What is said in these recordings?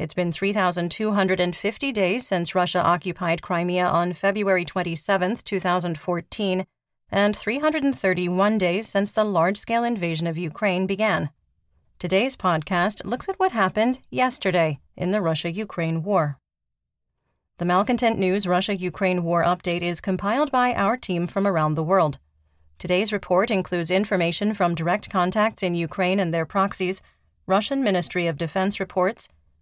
It's been 3,250 days since Russia occupied Crimea on February 27, 2014, and 331 days since the large scale invasion of Ukraine began. Today's podcast looks at what happened yesterday in the Russia Ukraine war. The Malcontent News Russia Ukraine War Update is compiled by our team from around the world. Today's report includes information from direct contacts in Ukraine and their proxies, Russian Ministry of Defense reports,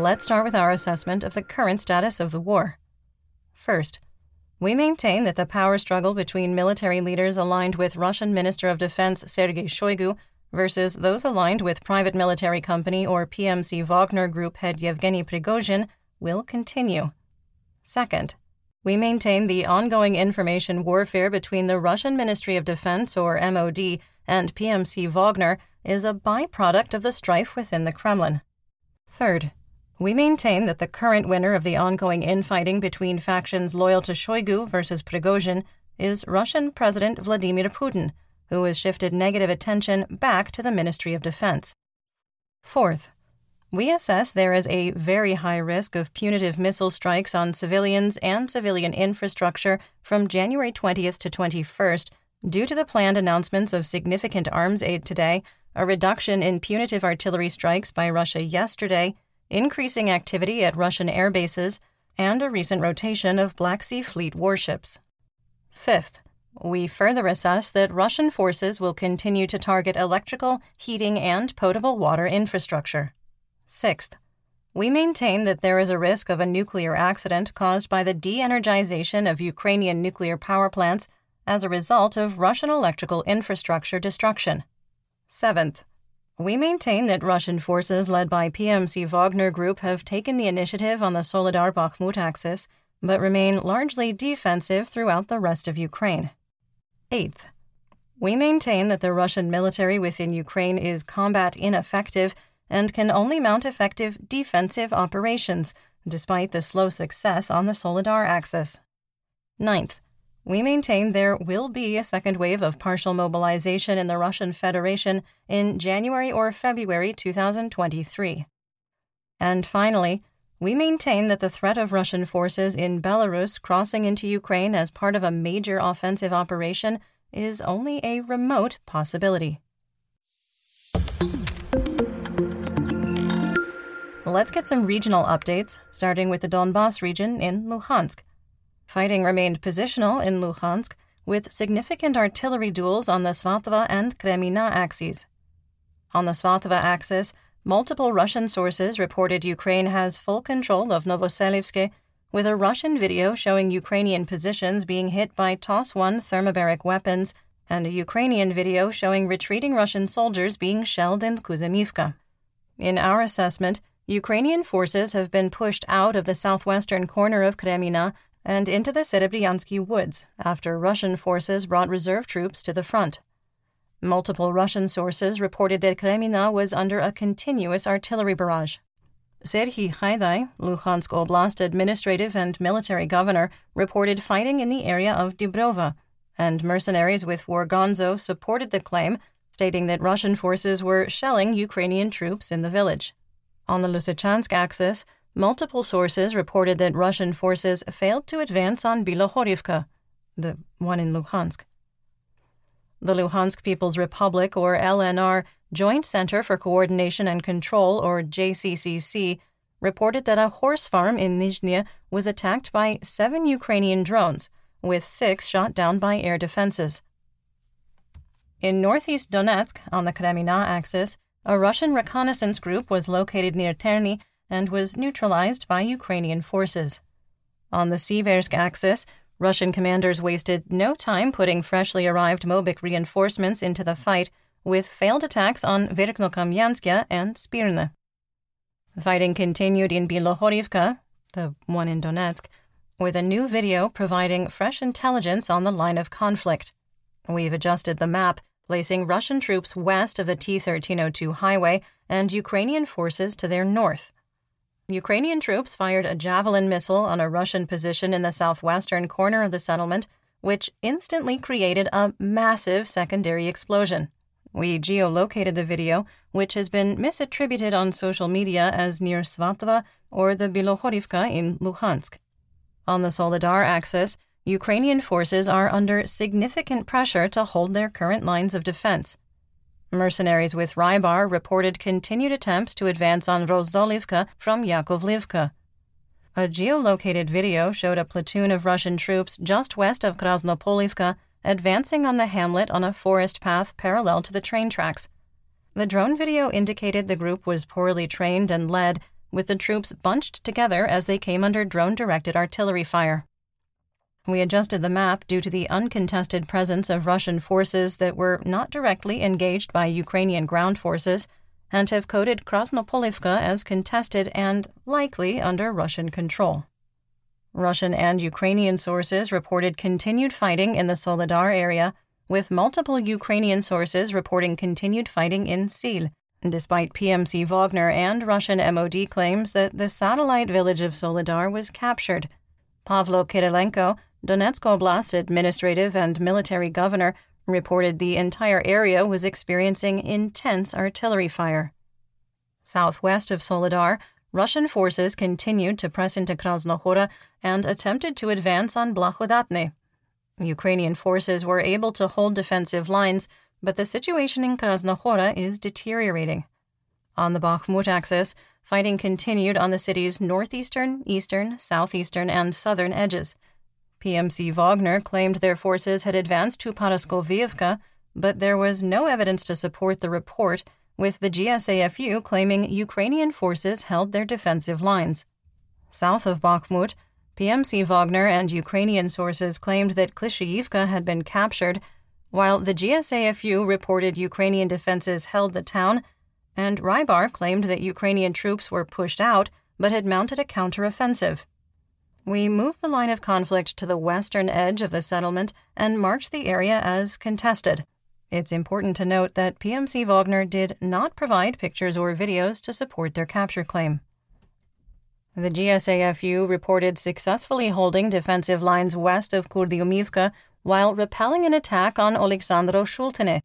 Let's start with our assessment of the current status of the war. First, we maintain that the power struggle between military leaders aligned with Russian Minister of Defense Sergei Shoigu versus those aligned with private military company or PMC Wagner Group head Yevgeny Prigozhin will continue. Second, we maintain the ongoing information warfare between the Russian Ministry of Defense or MOD and PMC Wagner is a byproduct of the strife within the Kremlin. Third, we maintain that the current winner of the ongoing infighting between factions loyal to Shoigu versus Prigozhin is Russian President Vladimir Putin, who has shifted negative attention back to the Ministry of Defense. Fourth, we assess there is a very high risk of punitive missile strikes on civilians and civilian infrastructure from January 20th to 21st due to the planned announcements of significant arms aid today, a reduction in punitive artillery strikes by Russia yesterday, increasing activity at Russian air bases, and a recent rotation of Black Sea Fleet warships. Fifth, we further assess that Russian forces will continue to target electrical, heating, and potable water infrastructure. Sixth, we maintain that there is a risk of a nuclear accident caused by the de energization of Ukrainian nuclear power plants as a result of Russian electrical infrastructure destruction. Seventh, we maintain that Russian forces led by PMC Wagner Group have taken the initiative on the Soledar Bakhmut axis, but remain largely defensive throughout the rest of Ukraine. Eighth, we maintain that the Russian military within Ukraine is combat ineffective and can only mount effective defensive operations, despite the slow success on the Soledar axis. Ninth, we maintain there will be a second wave of partial mobilization in the Russian Federation in January or February 2023. And finally, we maintain that the threat of Russian forces in Belarus crossing into Ukraine as part of a major offensive operation is only a remote possibility. Let's get some regional updates, starting with the Donbass region in Luhansk. Fighting remained positional in Luhansk, with significant artillery duels on the Svatova and Kreminna axes. On the Svatova axis, multiple Russian sources reported Ukraine has full control of Novoselivske, with a Russian video showing Ukrainian positions being hit by TOS 1 thermobaric weapons and a Ukrainian video showing retreating Russian soldiers being shelled in Kuzymivka. In our assessment, Ukrainian forces have been pushed out of the southwestern corner of Kreminna and into the Serebryansky woods after Russian forces brought reserve troops to the front. Multiple Russian sources reported that Kreminna was under a continuous artillery barrage. Serhiy Haidai, Luhansk Oblast administrative and military governor, reported fighting in the area of Dibrova, and mercenaries with War Gonzo supported the claim, stating that Russian forces were shelling Ukrainian troops in the village. On the Lysychansk axis, multiple sources reported that Russian forces failed to advance on Bilohorivka, the one in Luhansk. The Luhansk People's Republic, or LNR, Joint Center for Coordination and Control, or JCCC, reported that a horse farm in Nizhny was attacked by seven Ukrainian drones, with six shot down by air defenses. In northeast Donetsk, on the Kreminna axis, a Russian reconnaissance group was located near Terny and was neutralized by Ukrainian forces. On the Siversk axis, Russian commanders wasted no time putting freshly arrived Mobic reinforcements into the fight, with failed attacks on Verkhnokamianskaya and Spirne. Fighting continued in Bilohorivka, the one in Donetsk, with a new video providing fresh intelligence on the line of conflict. We've adjusted the map, placing Russian troops west of the T 1302 highway and Ukrainian forces to their north. Ukrainian troops fired a Javelin missile on a Russian position in the southwestern corner of the settlement, which instantly created a massive secondary explosion. We geolocated the video, which has been misattributed on social media as near Svatova or the Bilohorivka in Luhansk. On the Soledar axis, Ukrainian forces are under significant pressure to hold their current lines of defense. Mercenaries with Rybar reported continued attempts to advance on Rozdolivka from Yakovlivka. A geolocated video showed a platoon of Russian troops just west of Krasnopolivka advancing on the hamlet on a forest path parallel to the train tracks. The drone video indicated the group was poorly trained and led, with the troops bunched together as they came under drone directed artillery fire. We adjusted the map due to the uncontested presence of Russian forces that were not directly engaged by Ukrainian ground forces and have coded Krasnopolivka as contested and likely under Russian control. Russian and Ukrainian sources reported continued fighting in the Soledar area, with multiple Ukrainian sources reporting continued fighting in Sil, despite PMC Wagner and Russian MOD claims that the satellite village of Soledar was captured. Pavlo Kyrylenko, Donetsk Oblast administrative and military governor, reported the entire area was experiencing intense artillery fire. Southwest of Soledar, Russian forces continued to press into Krasnohora and attempted to advance on Blahodatne. Ukrainian forces were able to hold defensive lines, but the situation in Krasnohora is deteriorating. On the Bakhmut axis, fighting continued on the city's northeastern, eastern, southeastern, and southern edges. PMC Wagner claimed their forces had advanced to Paraskovievka, but there was no evidence to support the report with the GSAFU claiming Ukrainian forces held their defensive lines. South of Bakhmut, PMC Wagner and Ukrainian sources claimed that Klishchiivka had been captured, while the GSAFU reported Ukrainian defenses held the town, and Rybar claimed that Ukrainian troops were pushed out but had mounted a counteroffensive. We moved the line of conflict to the western edge of the settlement and marked the area as contested. It's important to note that PMC Wagner did not provide pictures or videos to support their capture claim. The GSAFU reported successfully holding defensive lines west of Kurdyumivka while repelling an attack on Oleksandro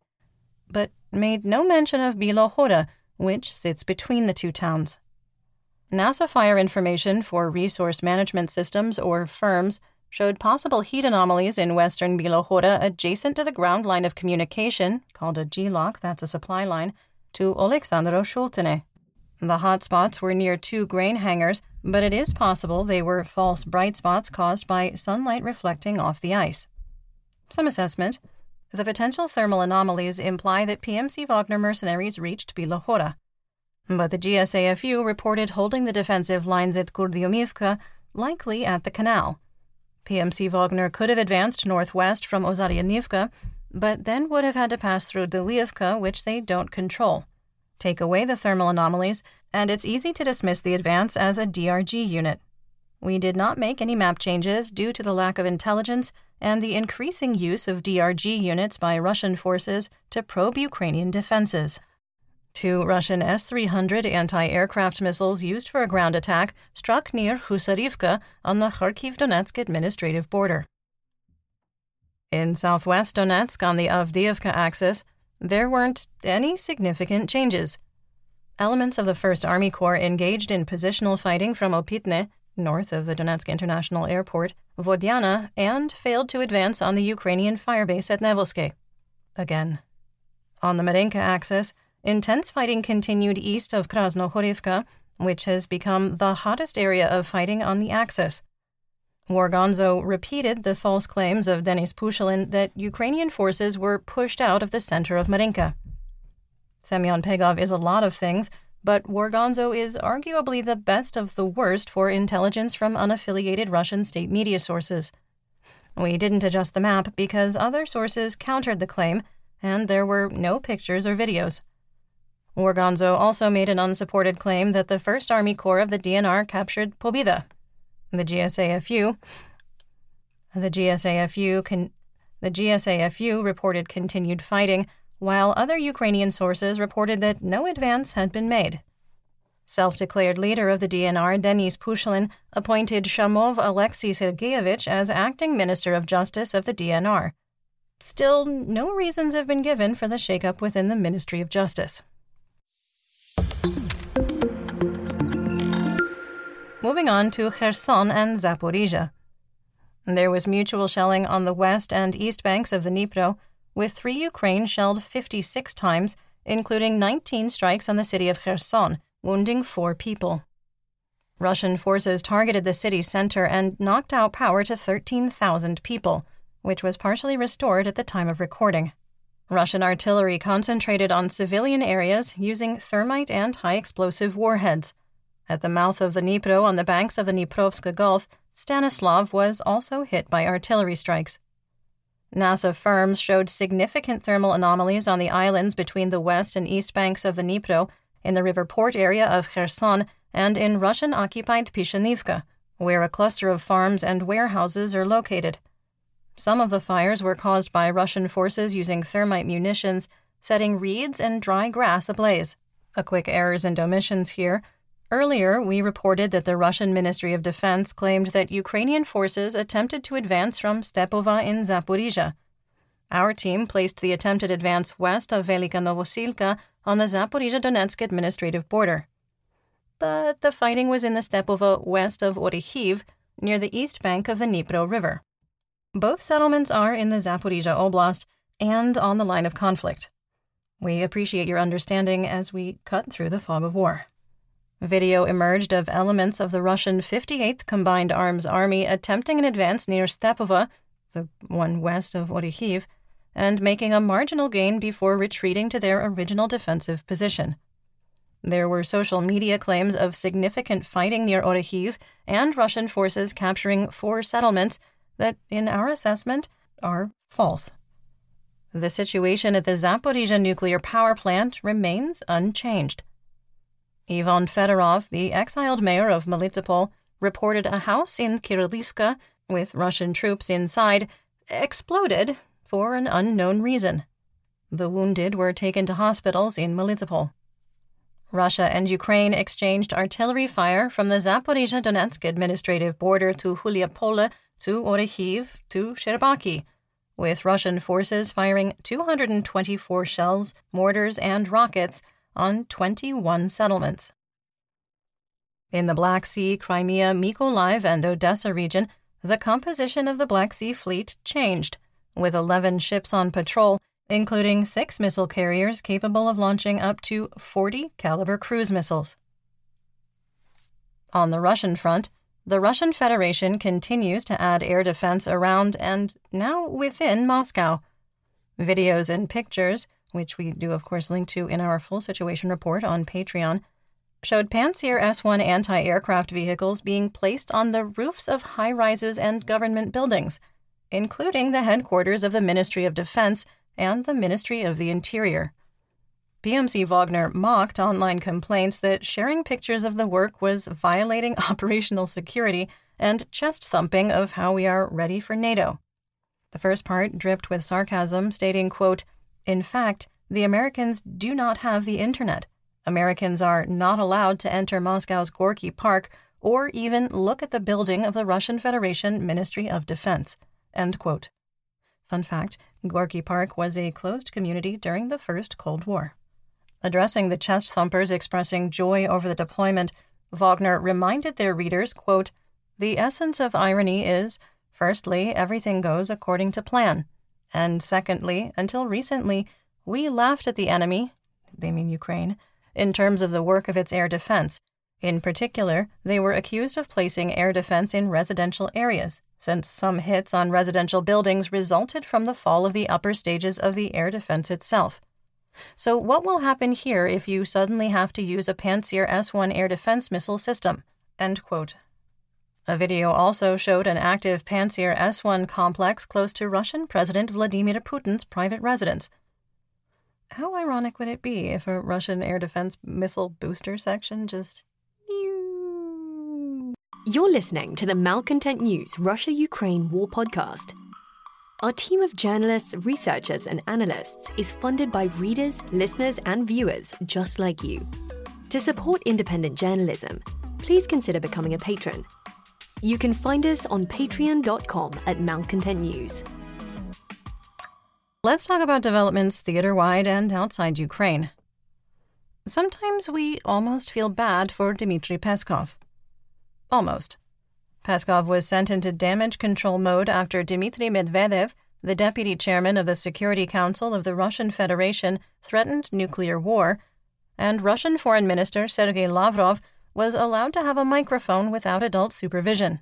but made no mention of Bilohora, which sits between the two towns. NASA fire information for Resource Management Systems, or FIRMS, showed possible heat anomalies in western Bilohora adjacent to the ground line of communication, called a GLOC, that's a supply line, to Oleksandro Shultine. The hot spots were near two grain hangars, but it is possible they were false bright spots caused by sunlight reflecting off the ice. Some assessment. The potential thermal anomalies imply that PMC Wagner mercenaries reached Bilohora. But the GSAFU reported holding the defensive lines at Kurdyumivka, likely at the canal. PMC Wagner could have advanced northwest from Ozaryanivka, but then would have had to pass through Delievka, which they don't control. Take away the thermal anomalies, and it's easy to dismiss the advance as a DRG unit. We did not make any map changes due to the lack of intelligence and the increasing use of DRG units by Russian forces to probe Ukrainian defenses. Two Russian S 300 anti aircraft missiles used for a ground attack struck near Husarivka on the Kharkiv Donetsk administrative border. In southwest Donetsk on the Avdiivka axis, there weren't any significant changes. Elements of the 1st Army Corps engaged in positional fighting from Opitne, north of the Donetsk International Airport, Vodyana, and failed to advance on the Ukrainian firebase at Nevelske. Again. On the Marinka axis, intense fighting continued east of Krasnohorivka, which has become the hottest area of fighting on the axis. Wargonzo repeated the false claims of Denis Pushilin that Ukrainian forces were pushed out of the center of Marinka. Semyon Pegov is a lot of things, but Wargonzo is arguably the best of the worst for intelligence from unaffiliated Russian state media sources. We didn't adjust the map because other sources countered the claim, and there were no pictures or videos. Wargonzo also made an unsupported claim that the 1st Army Corps of the DNR captured Pobeda, the GSAFU. The GSAFU the GSAFU reported continued fighting, while other Ukrainian sources reported that no advance had been made. Self declared leader of the DNR, Denis Pushilin, appointed Shamov Alexei Sergeyevich as acting Minister of Justice of the DNR. Still, no reasons have been given for the shakeup within the Ministry of Justice. Moving on to Kherson and Zaporizhia. There was mutual shelling on the west and east banks of the Dnipro, with three Ukraine shelled 56 times, including 19 strikes on the city of Kherson, wounding four people. Russian forces targeted the city center and knocked out power to 13,000 people, which was partially restored at the time of recording. Russian artillery concentrated on civilian areas using thermite and high explosive warheads. At the mouth of the Dnipro on the banks of the Dniprovska Gulf, Stanislav was also hit by artillery strikes. NASA firms showed significant thermal anomalies on the islands between the west and east banks of the Dnipro, in the river port area of Kherson, and in Russian occupied Pishanivka, where a cluster of farms and warehouses are located. Some of the fires were caused by Russian forces using thermite munitions, setting reeds and dry grass ablaze. A quick errors and omissions here. Earlier, we reported that the Russian Ministry of Defense claimed that Ukrainian forces attempted to advance from Stepova in Zaporizhia. Our team placed the attempted advance west of Velika Novosilka on the Zaporizhia Donetsk administrative border. But the fighting was in the Stepova west of Orikhiv, near the east bank of the Dnipro River. Both settlements are in the Zaporizhia Oblast and on the line of conflict. We appreciate your understanding as we cut through the fog of war. Video emerged of elements of the Russian 58th Combined Arms Army attempting an advance near Stepova, the one west of Orikhiv, and making a marginal gain before retreating to their original defensive position. There were social media claims of significant fighting near Orikhiv and Russian forces capturing four settlements that, in our assessment, are false. The situation at the Zaporizhia nuclear power plant remains unchanged. Ivan Fedorov, the exiled mayor of Melitopol, reported a house in Kirilivka with Russian troops inside exploded for an unknown reason. The wounded were taken to hospitals in Melitopol. Russia and Ukraine exchanged artillery fire from the Zaporizhia Donetsk administrative border to Huliapole to Orikhiv to Shcherbaki, with Russian forces firing 224 shells, mortars, and rockets on 21 settlements. In the Black Sea, Crimea, Mykolaiv, and Odessa region, the composition of the Black Sea Fleet changed, with 11 ships on patrol, including six missile carriers capable of launching up to 40 Kalibr cruise missiles. On the Russian front, the Russian Federation continues to add air defense around and now within Moscow. Videos and pictures which we do, of course, link to in our full situation report on Patreon, showed Pantsir S 1 anti aircraft vehicles being placed on the roofs of high rises and government buildings, including the headquarters of the Ministry of Defense and the Ministry of the Interior. PMC Wagner mocked online complaints that sharing pictures of the work was violating operational security and chest thumping of how we are ready for NATO. The first part dripped with sarcasm, stating, quote, in fact, the Americans do not have the internet. Americans are not allowed to enter Moscow's Gorky Park or even look at the building of the Russian Federation Ministry of Defense. Fun fact Gorky Park was a closed community during the First Cold War. Addressing the chest thumpers expressing joy over the deployment, Wagner reminded their readers, quote, The essence of irony is, firstly, everything goes according to plan, and secondly, until recently, we laughed at the enemy, they mean Ukraine, in terms of the work of its air defense. In particular, they were accused of placing air defense in residential areas, since some hits on residential buildings resulted from the fall of the upper stages of the air defense itself. So, what will happen here if you suddenly have to use a Pantsir S 1 air defense missile system? End quote. A video also showed an active Pantsir S 1 complex close to Russian President Vladimir Putin's private residence. How ironic would it be if a Russian air defense missile booster section just. You're listening to the Malcontent News Russia Ukraine War Podcast. Our team of journalists, researchers, and analysts is funded by readers, listeners, and viewers just like you. To support independent journalism, please consider becoming a patron. You can find us on patreon.com at Malcontent News. Let's talk about developments theater wide and outside Ukraine. Sometimes we almost feel bad for Dmitry Peskov. Almost. Peskov was sent into damage control mode after Dmitry Medvedev, the deputy chairman of the Security Council of the Russian Federation, threatened nuclear war, and Russian Foreign Minister Sergei Lavrov was allowed to have a microphone without adult supervision.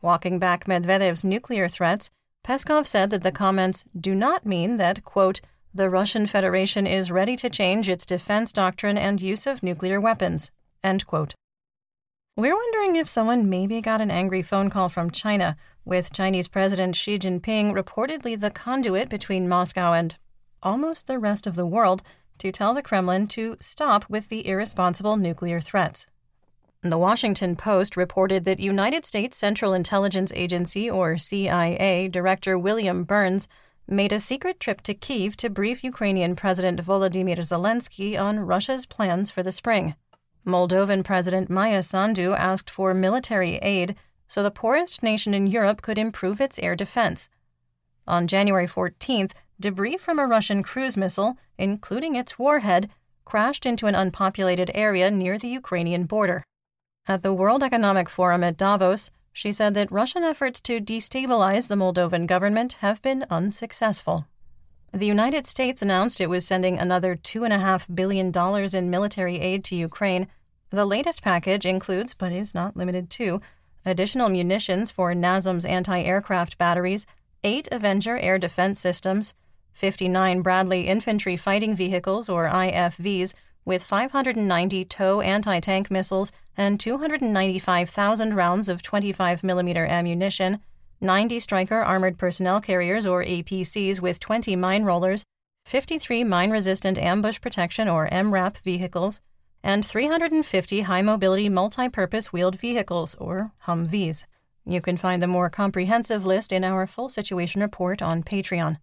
Walking back Medvedev's nuclear threats, Peskov said that the comments do not mean that, quote, the Russian Federation is ready to change its defense doctrine and use of nuclear weapons, end quote. We're wondering if someone maybe got an angry phone call from China, with Chinese President Xi Jinping reportedly the conduit between Moscow and almost the rest of the world to tell the Kremlin to stop with the irresponsible nuclear threats. The Washington Post reported that United States Central Intelligence Agency, or CIA, Director William Burns made a secret trip to Kiev to brief Ukrainian President Volodymyr Zelensky on Russia's plans for the spring. Moldovan President Maia Sandu asked for military aid so the poorest nation in Europe could improve its air defense. On January 14th, debris from a Russian cruise missile, including its warhead, crashed into an unpopulated area near the Ukrainian border. At the World Economic Forum at Davos, she said that Russian efforts to destabilize the Moldovan government have been unsuccessful. The United States announced it was sending another $2.5 billion in military aid to Ukraine. The latest package includes, but is not limited to, additional munitions for NASAMS anti aircraft batteries, eight Avenger air defense systems, 59 Bradley infantry fighting vehicles, or IFVs, with 590 TOW anti tank missiles and 295,000 rounds of 25 mm ammunition, 90 Stryker armored personnel carriers or APCs with 20 mine rollers, 53 mine resistant ambush protection or MRAP vehicles, and 350 high mobility multi purpose wheeled vehicles or Humvees. You can find a more comprehensive list in our full situation report on Patreon.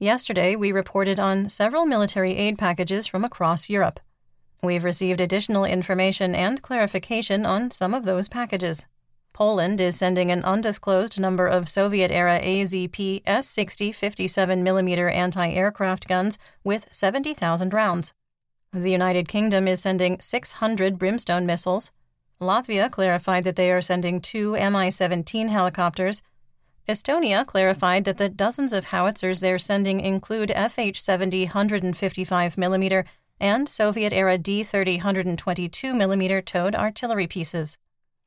Yesterday, we reported on several military aid packages from across Europe. We've received additional information and clarification on some of those packages. Poland is sending an undisclosed number of Soviet era AZP S 60 57mm anti aircraft guns with 70,000 rounds. The United Kingdom is sending 600 Brimstone missiles. Latvia clarified that they are sending two Mi 17 helicopters Estonia clarified that the dozens of howitzers they're sending include FH 70 155mm and Soviet era D 30 122mm towed artillery pieces.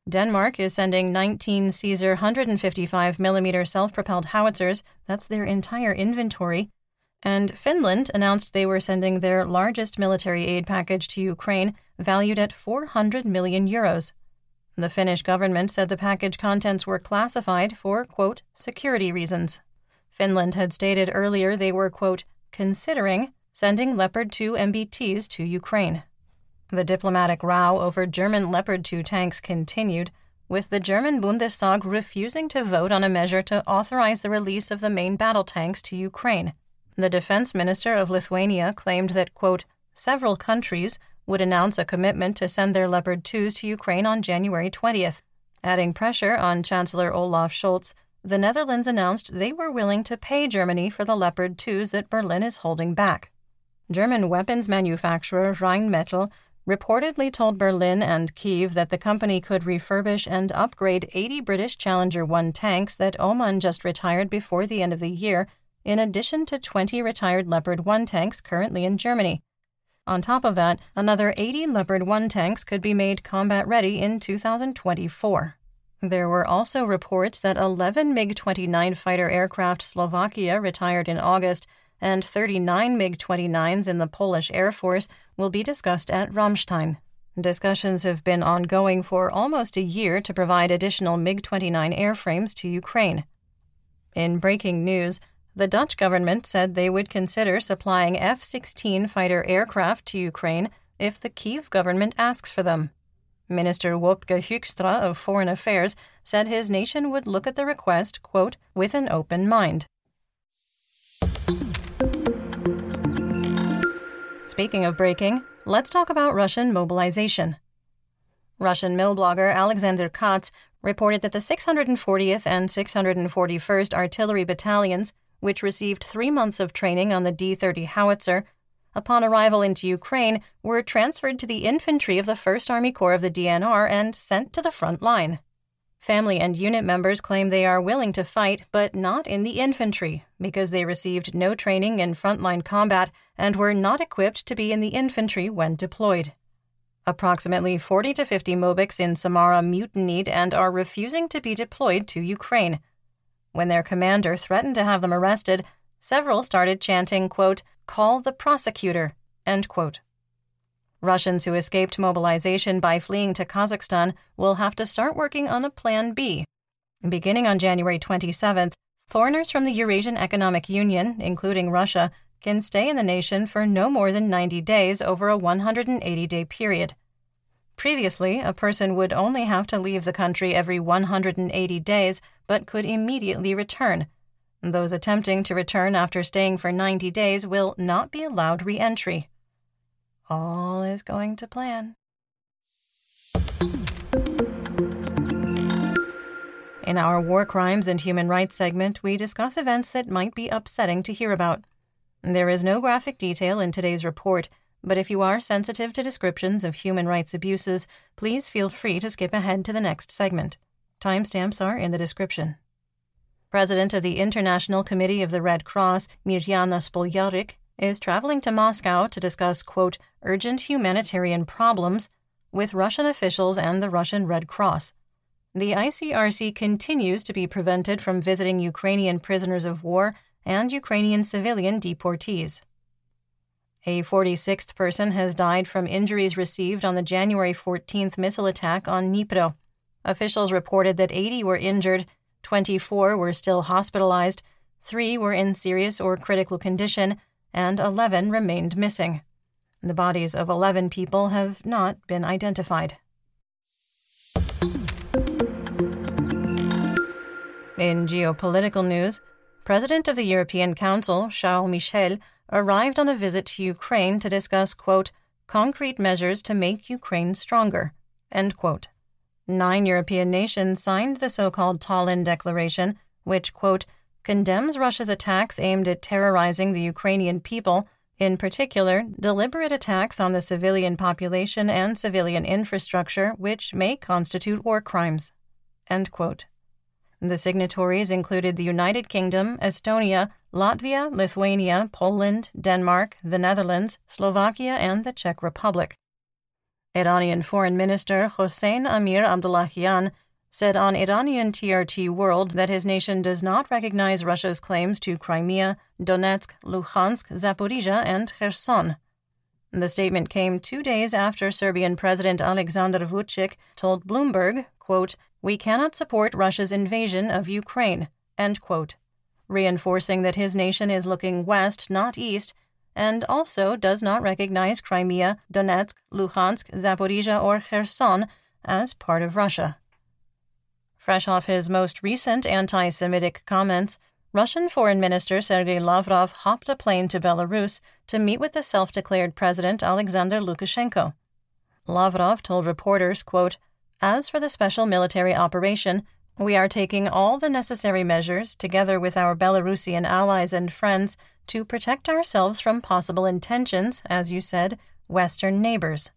Denmark is sending 19 Caesar 155mm self propelled howitzers, that's their entire inventory. And Finland announced they were sending their largest military aid package to Ukraine, valued at 400 million euros. The Finnish government said the package contents were classified for, quote, security reasons. Finland had stated earlier they were, quote, considering sending Leopard 2 MBTs to Ukraine. The diplomatic row over German Leopard 2 tanks continued, with the German Bundestag refusing to vote on a measure to authorize the release of the main battle tanks to Ukraine. The defense minister of Lithuania claimed that, quote, several countries, would announce a commitment to send their Leopard 2s to Ukraine on January 20th, adding pressure on Chancellor Olaf Scholz, the Netherlands announced they were willing to pay Germany for the Leopard 2s that Berlin is holding back. German weapons manufacturer Rheinmetall reportedly told Berlin and Kiev that the company could refurbish and upgrade 80 British Challenger 1 tanks that Oman just retired before the end of the year, in addition to 20 retired Leopard 1 tanks currently in Germany. On top of that, another 80 Leopard 1 tanks could be made combat ready in 2024. There were also reports that 11 MiG 29 fighter aircraft Slovakia retired in August and 39 MiG 29s in the Polish Air Force will be discussed at Ramstein. Discussions have been ongoing for almost a year to provide additional MiG 29 airframes to Ukraine. In breaking news, the Dutch government said they would consider supplying F 16 fighter aircraft to Ukraine if the Kiev government asks for them. Minister Wopke Hoekstra of Foreign Affairs said his nation would look at the request, quote, with an open mind. Speaking of breaking, let's talk about Russian mobilization. Russian mill blogger Alexander Kots reported that the 640th and 641st Artillery Battalions, which received three months of training on the D 30 howitzer, upon arrival into Ukraine, were transferred to the infantry of the 1st Army Corps of the DNR and sent to the front line. Family and unit members claim they are willing to fight, but not in the infantry, because they received no training in frontline combat and were not equipped to be in the infantry when deployed. Approximately 40 to 50 Mobics in Samara mutinied and are refusing to be deployed to Ukraine. When their commander threatened to have them arrested, several started chanting, quote, Call the prosecutor, end quote. Russians who escaped mobilization by fleeing to Kazakhstan will have to start working on a Plan B. Beginning on January 27th, foreigners from the Eurasian Economic Union, including Russia, can stay in the nation for no more than 90 days over a 180 day period. Previously, a person would only have to leave the country every 180 days but could immediately return. Those attempting to return after staying for 90 days will not be allowed re entry all is going to plan. In our War Crimes and Human Rights segment, we discuss events that might be upsetting to hear about. There is no graphic detail in today's report, but if you are sensitive to descriptions of human rights abuses, please feel free to skip ahead to the next segment. Timestamps are in the description. President of the International Committee of the Red Cross, Mirjana Spoljaric, is traveling to Moscow to discuss, quote, urgent humanitarian problems with Russian officials and the Russian Red Cross. The ICRC continues to be prevented from visiting Ukrainian prisoners of war and Ukrainian civilian deportees. A 46th person has died from injuries received on the January 14th missile attack on Dnipro. Officials reported that 80 were injured, 24 were still hospitalized, 3 were in serious or critical condition, and 11 remained missing. The bodies of 11 people have not been identified. In geopolitical news, President of the European Council, Charles Michel, arrived on a visit to Ukraine to discuss, quote, concrete measures to make Ukraine stronger, end quote. Nine European nations signed the so called Tallinn Declaration, which, quote, condemns Russia's attacks aimed at terrorizing the Ukrainian people, in particular, deliberate attacks on the civilian population and civilian infrastructure, which may constitute war crimes. The signatories included the United Kingdom, Estonia, Latvia, Lithuania, Poland, Denmark, the Netherlands, Slovakia, and the Czech Republic. Iranian Foreign Minister Hossein Amir Abdollahian said on Iranian TRT World that his nation does not recognize Russia's claims to Crimea, Donetsk, Luhansk, Zaporizhia, and Kherson. The statement came two days after Serbian President Alexander Vucic told Bloomberg, quote, We cannot support Russia's invasion of Ukraine, end quote, reinforcing that his nation is looking west, not east, and also does not recognize Crimea, Donetsk, Luhansk, Zaporizhia, or Kherson as part of Russia. Fresh off his most recent anti Semitic comments, Russian Foreign Minister Sergei Lavrov hopped a plane to Belarus to meet with the self declared President Alexander Lukashenko. Lavrov told reporters, quote, As for the special military operation, We are taking all the necessary measures, together with our Belarusian allies and friends, to protect ourselves from possible intentions, as you said, Western neighbors.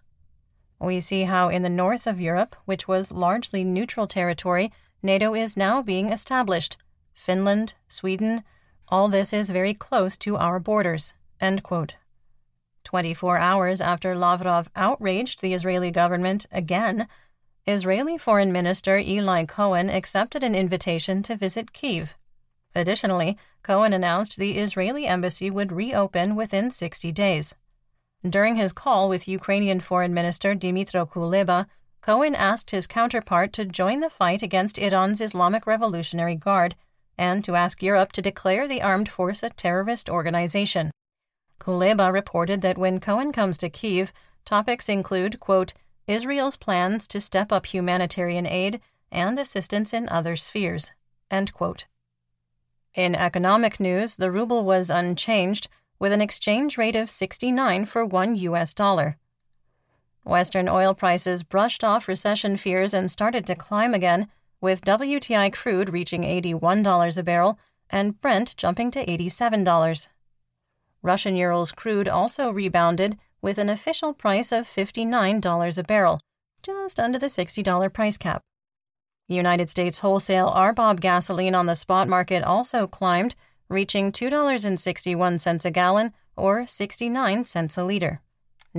We see how in the north of Europe, which was largely neutral territory, NATO is now being established. Finland, Sweden, all this is very close to our borders. 24 hours after Lavrov outraged the Israeli government again, Israeli Foreign Minister Eli Cohen accepted an invitation to visit Kiev. Additionally, Cohen announced the Israeli embassy would reopen within 60 days. During his call with Ukrainian Foreign Minister Dmytro Kuleba, Cohen asked his counterpart to join the fight against Iran's Islamic Revolutionary Guard and to ask Europe to declare the armed force a terrorist organization. Kuleba reported that when Cohen comes to Kiev, topics include, quote, Israel's plans to step up humanitarian aid and assistance in other spheres. In economic news, the ruble was unchanged, with an exchange rate of 69 for one US dollar. Western oil prices brushed off recession fears and started to climb again, with WTI crude reaching $81 a barrel and Brent jumping to $87. Russian Urals crude also rebounded with an official price of $59 a barrel, just under the $60 price cap. United States wholesale RBOB gasoline on the spot market also climbed, reaching $2.61 a gallon or 69 cents a liter.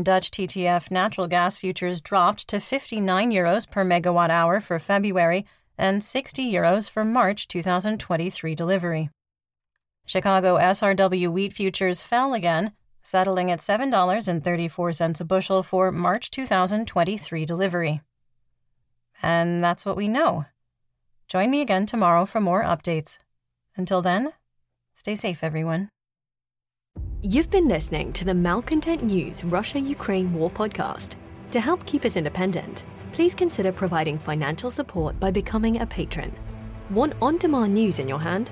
Dutch TTF natural gas futures dropped to 59 euros per megawatt hour for February and 60 euros for March 2023 delivery. Chicago SRW wheat futures fell again, settling at $7.34 a bushel for March 2023 delivery. And that's what we know. Join me again tomorrow for more updates. Until then, stay safe, everyone. You've been listening to the Malcontent News Russia Ukraine War podcast. To help keep us independent, please consider providing financial support by becoming a patron. Want on demand news in your hand?